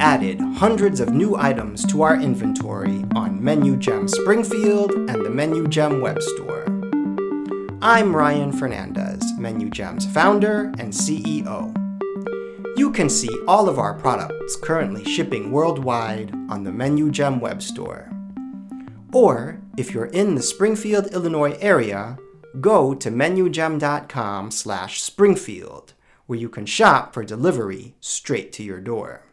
added hundreds of new items to our inventory on Menu Gem Springfield and the Menu Gem web store. I'm Ryan Fernandez, Menu Gem's founder and CEO. You can see all of our products currently shipping worldwide on the Menu Gem web store. Or, if you're in the Springfield, Illinois area, go to menugem.com slash springfield, where you can shop for delivery straight to your door.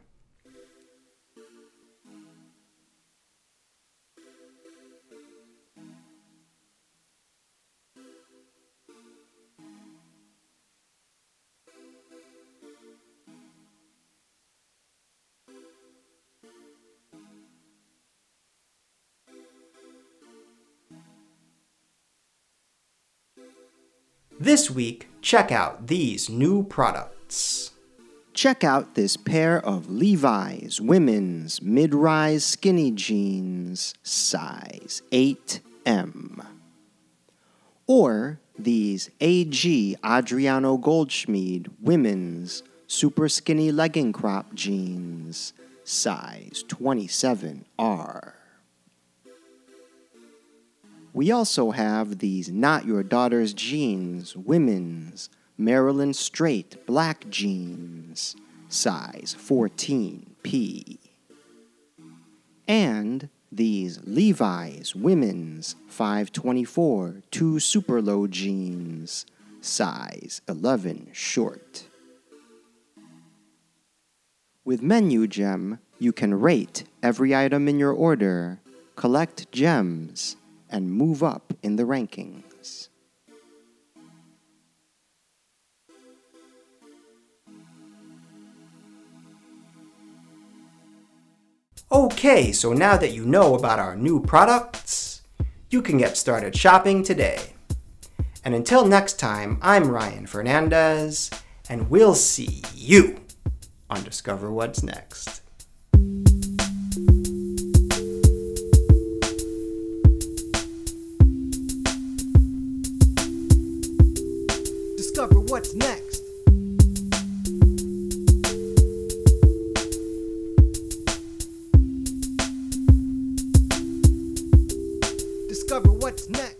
This week, check out these new products. Check out this pair of Levi's women's mid rise skinny jeans, size 8M. Or these AG Adriano Goldschmied women's super skinny legging crop jeans, size 27R. We also have these Not Your Daughter's Jeans women's Marilyn Straight black jeans, size 14P. And these Levi's women's 524 two super low jeans, size 11 short. With Menu Gem, you can rate every item in your order, collect gems, and move up in the rankings. Okay, so now that you know about our new products, you can get started shopping today. And until next time, I'm Ryan Fernandez, and we'll see you on discover what's next. Discover what's next.